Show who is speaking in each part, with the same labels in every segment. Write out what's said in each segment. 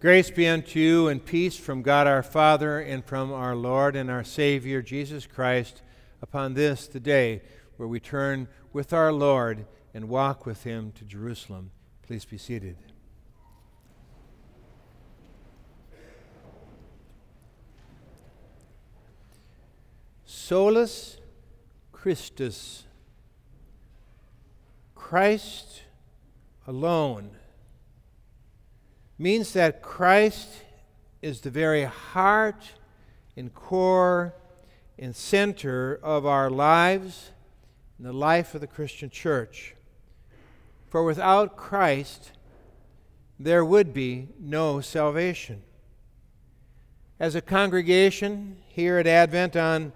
Speaker 1: Grace be unto you and peace from God our Father and from our Lord and our Savior Jesus Christ upon this, the day where we turn with our Lord and walk with him to Jerusalem. Please be seated. Solus Christus, Christ alone means that Christ is the very heart and core and center of our lives and the life of the Christian church. For without Christ, there would be no salvation. As a congregation here at Advent on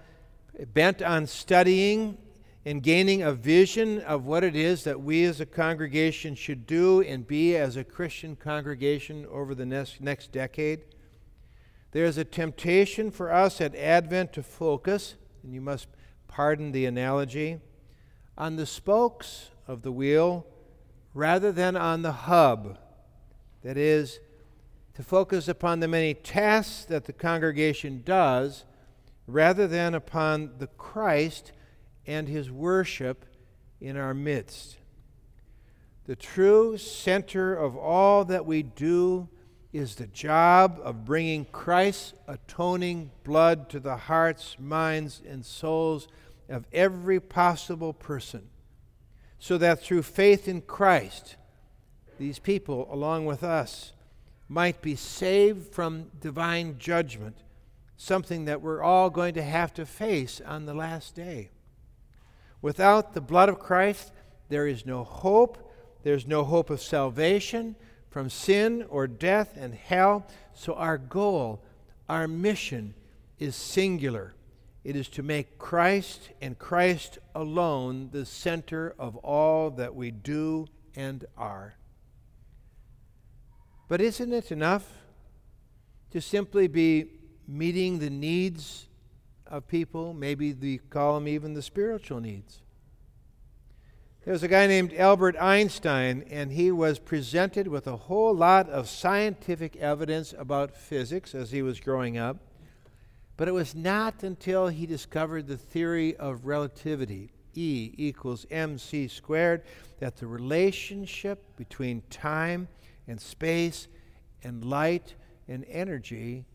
Speaker 1: bent on studying and gaining a vision of what it is that we as a congregation should do and be as a Christian congregation over the next, next decade. There is a temptation for us at Advent to focus, and you must pardon the analogy, on the spokes of the wheel rather than on the hub. That is, to focus upon the many tasks that the congregation does rather than upon the Christ and his worship in our midst. The true center of all that we do is the job of bringing Christ's atoning blood to the hearts, minds, and souls of every possible person, so that through faith in Christ, these people, along with us, might be saved from divine judgment, something that we're all going to have to face on the last day. Without the blood of Christ, there is no hope. There's no hope of salvation from sin or death and hell. So, our goal, our mission is singular. It is to make Christ and Christ alone the center of all that we do and are. But isn't it enough to simply be meeting the needs of people, maybe we call them even the spiritual needs. There's a guy named Albert Einstein, and he was presented with a whole lot of scientific evidence about physics as he was growing up. But it was not until he discovered the theory of relativity, E equals mc squared, that the relationship between time and space and light and energy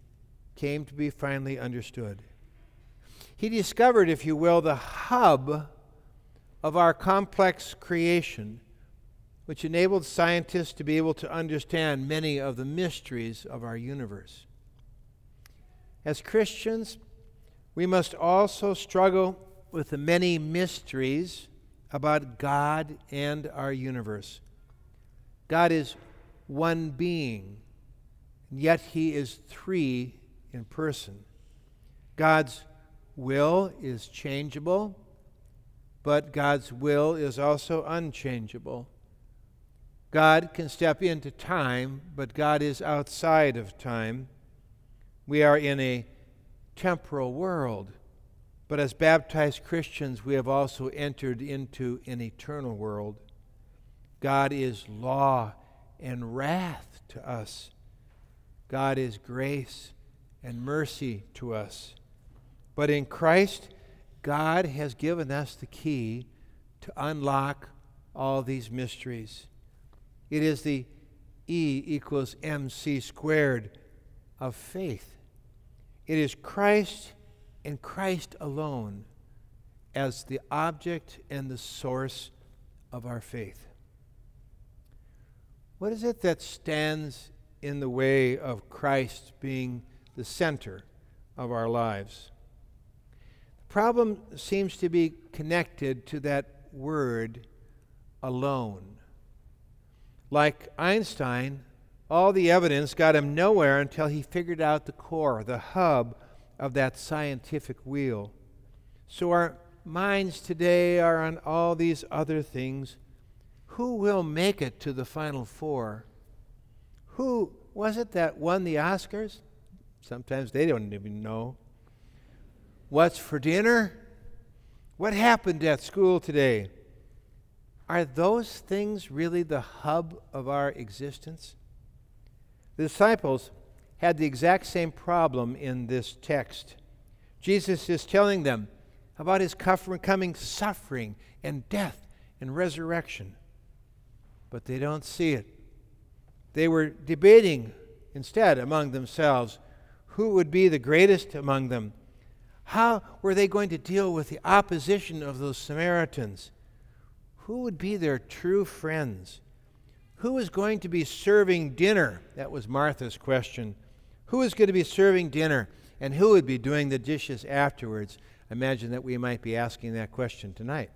Speaker 1: came to be finally understood. He discovered, if you will, the hub of our complex creation, which enabled scientists to be able to understand many of the mysteries of our universe. As Christians, we must also struggle with the many mysteries about God and our universe. God is one being, yet he is three in person. God's will is changeable, but God's will is also unchangeable. God can step into time, but God is outside of time. We are in a temporal world, but as baptized Christians, we have also entered into an eternal world. God is law and wrath to us, God is grace and mercy to us. But in Christ, God has given us the key to unlock all these mysteries. It is the E equals mc squared of faith. It is Christ and Christ alone as the object and the source of our faith. What is it that stands in the way of Christ being the center of our lives? Problem seems to be connected to that word alone. Like Einstein, all the evidence got him nowhere until he figured out the core, the hub of that scientific wheel. So our minds today are on all these other things. Who will make it to the final four? Who was it that won the Oscars? Sometimes they don't even know. What's for dinner? What happened at school today? Are those things really the hub of our existence? The disciples had the exact same problem in this text. Jesus is telling them about his coming suffering and death and resurrection, but they don't see it. They were debating instead among themselves who would be the greatest among them. How were they going to deal with the opposition of those Samaritans? Who would be their true friends? Who was going to be serving dinner? That was Martha's question. Who was going to be serving dinner and who would be doing the dishes afterwards? Imagine that we might be asking that question tonight.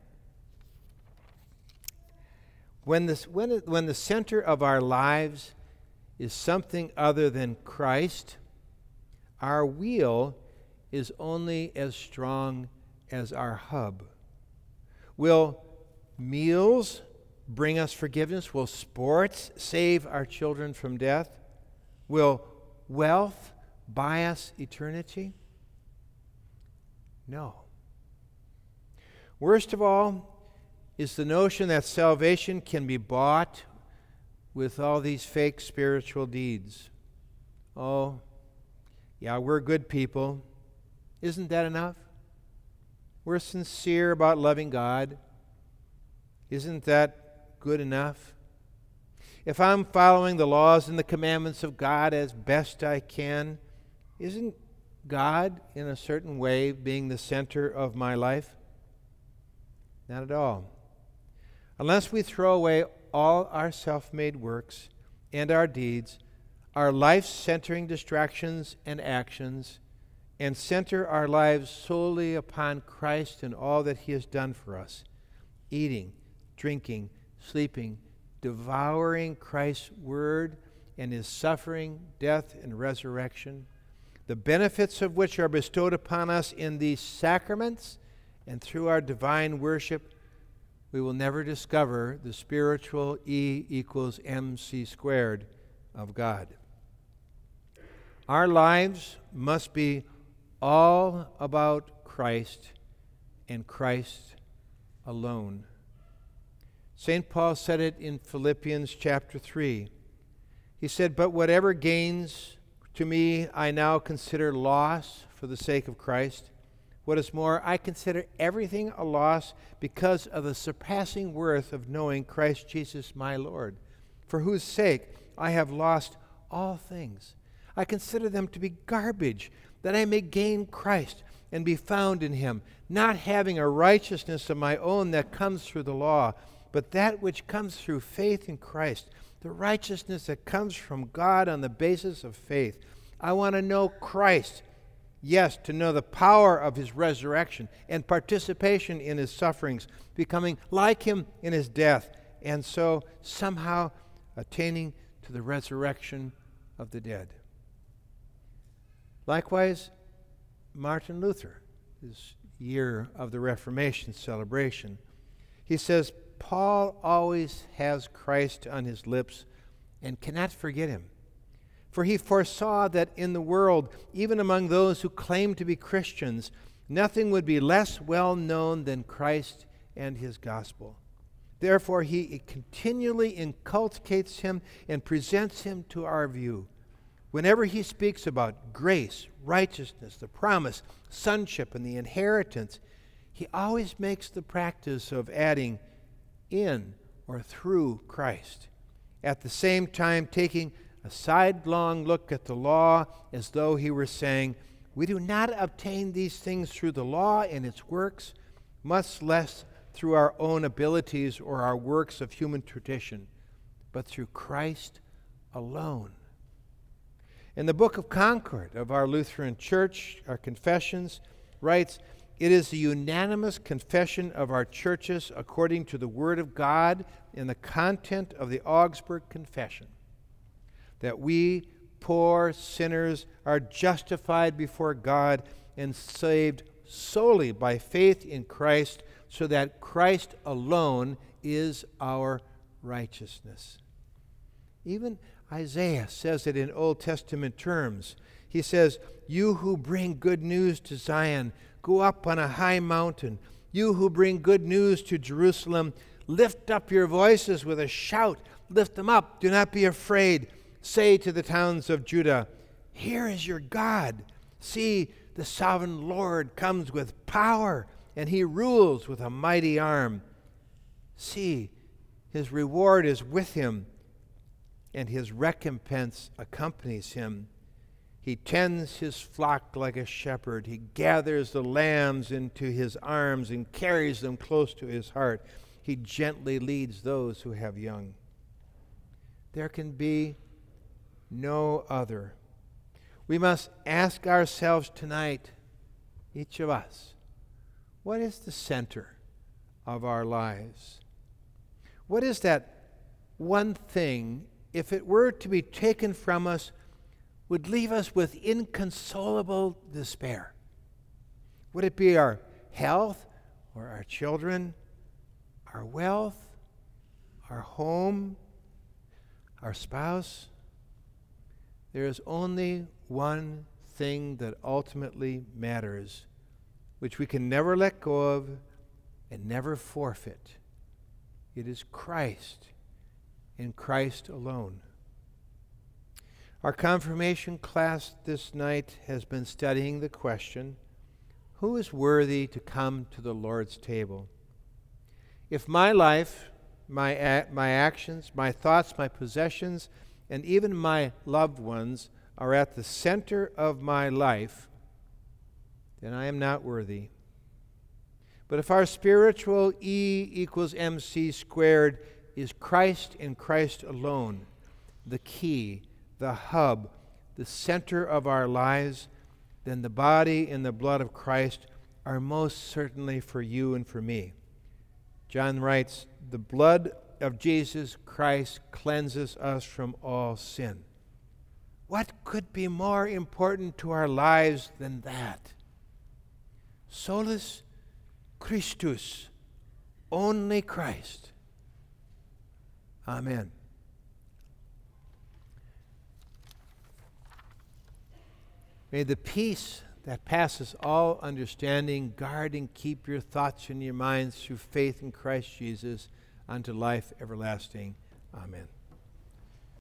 Speaker 1: When, this, when, when the center of our lives is something other than Christ, our wheel is only as strong as our hub. Will meals bring us forgiveness? Will sports save our children from death? Will wealth buy us eternity? No. Worst of all is the notion that salvation can be bought with all these fake spiritual deeds. Oh, yeah, we're good people. Isn't that enough? We're sincere about loving God. Isn't that good enough? If I'm following the laws and the commandments of God as best I can, isn't God, in a certain way, being the center of my life? Not at all. Unless we throw away all our self made works and our deeds, our life centering distractions and actions, and center our lives solely upon Christ and all that He has done for us eating, drinking, sleeping, devouring Christ's Word and His suffering, death, and resurrection, the benefits of which are bestowed upon us in these sacraments and through our divine worship we will never discover the spiritual E equals mc squared of God. Our lives must be all about Christ and Christ alone. St. Paul said it in Philippians chapter 3. He said, But whatever gains to me I now consider loss for the sake of Christ. What is more, I consider everything a loss because of the surpassing worth of knowing Christ Jesus my Lord, for whose sake I have lost all things. I consider them to be garbage, that I may gain Christ and be found in him, not having a righteousness of my own that comes through the law, but that which comes through faith in Christ, the righteousness that comes from God on the basis of faith. I want to know Christ Yes, to know the power of his resurrection and participation in his sufferings, becoming like him in his death, and so somehow attaining to the resurrection of the dead. Likewise, Martin Luther, his year of the Reformation celebration, he says, Paul always has Christ on his lips and cannot forget him. For he foresaw that in the world, even among those who claim to be Christians, nothing would be less well known than Christ and his gospel. Therefore, he continually inculcates him and presents him to our view. Whenever he speaks about grace, righteousness, the promise, sonship, and the inheritance, he always makes the practice of adding in or through Christ. At the same time, taking a sidelong look at the law as though he were saying, We do not obtain these things through the law and its works, much less through our own abilities or our works of human tradition, but through Christ alone. In the Book of Concord of our Lutheran Church, our confessions, writes, It is the unanimous confession of our churches according to the Word of God in the content of the Augsburg Confession that we poor sinners are justified before God and saved solely by faith in Christ, so that Christ alone is our righteousness. Even Isaiah says it in Old Testament terms. He says, You who bring good news to Zion, go up on a high mountain. You who bring good news to Jerusalem, lift up your voices with a shout. Lift them up. Do not be afraid say to the towns of Judah, Here is your God. See, the sovereign Lord comes with power, and he rules with a mighty arm. See, his reward is with him, and his recompense accompanies him. He tends his flock like a shepherd. He gathers the lambs into his arms and carries them close to his heart. He gently leads those who have young. There can be no other. We must ask ourselves tonight, each of us, what is the center of our lives? What is that one thing, if it were to be taken from us, would leave us with inconsolable despair? Would it be our health or our children, our wealth, our home, our spouse? There is only one thing that ultimately matters, which we can never let go of and never forfeit. It is Christ in Christ alone. Our confirmation class this night has been studying the question who is worthy to come to the Lord's table? If my life, my, my actions, my thoughts, my possessions, and even my loved ones are at the center of my life, then I am not worthy. But if our spiritual E equals MC squared is Christ and Christ alone, the key, the hub, the center of our lives, then the body and the blood of Christ are most certainly for you and for me. John writes, The blood of Jesus Christ cleanses us from all sin. What could be more important to our lives than that? Solus Christus, only Christ. Amen. May the peace that passes all understanding guard and keep your thoughts and your minds through faith in Christ Jesus unto life everlasting. Amen.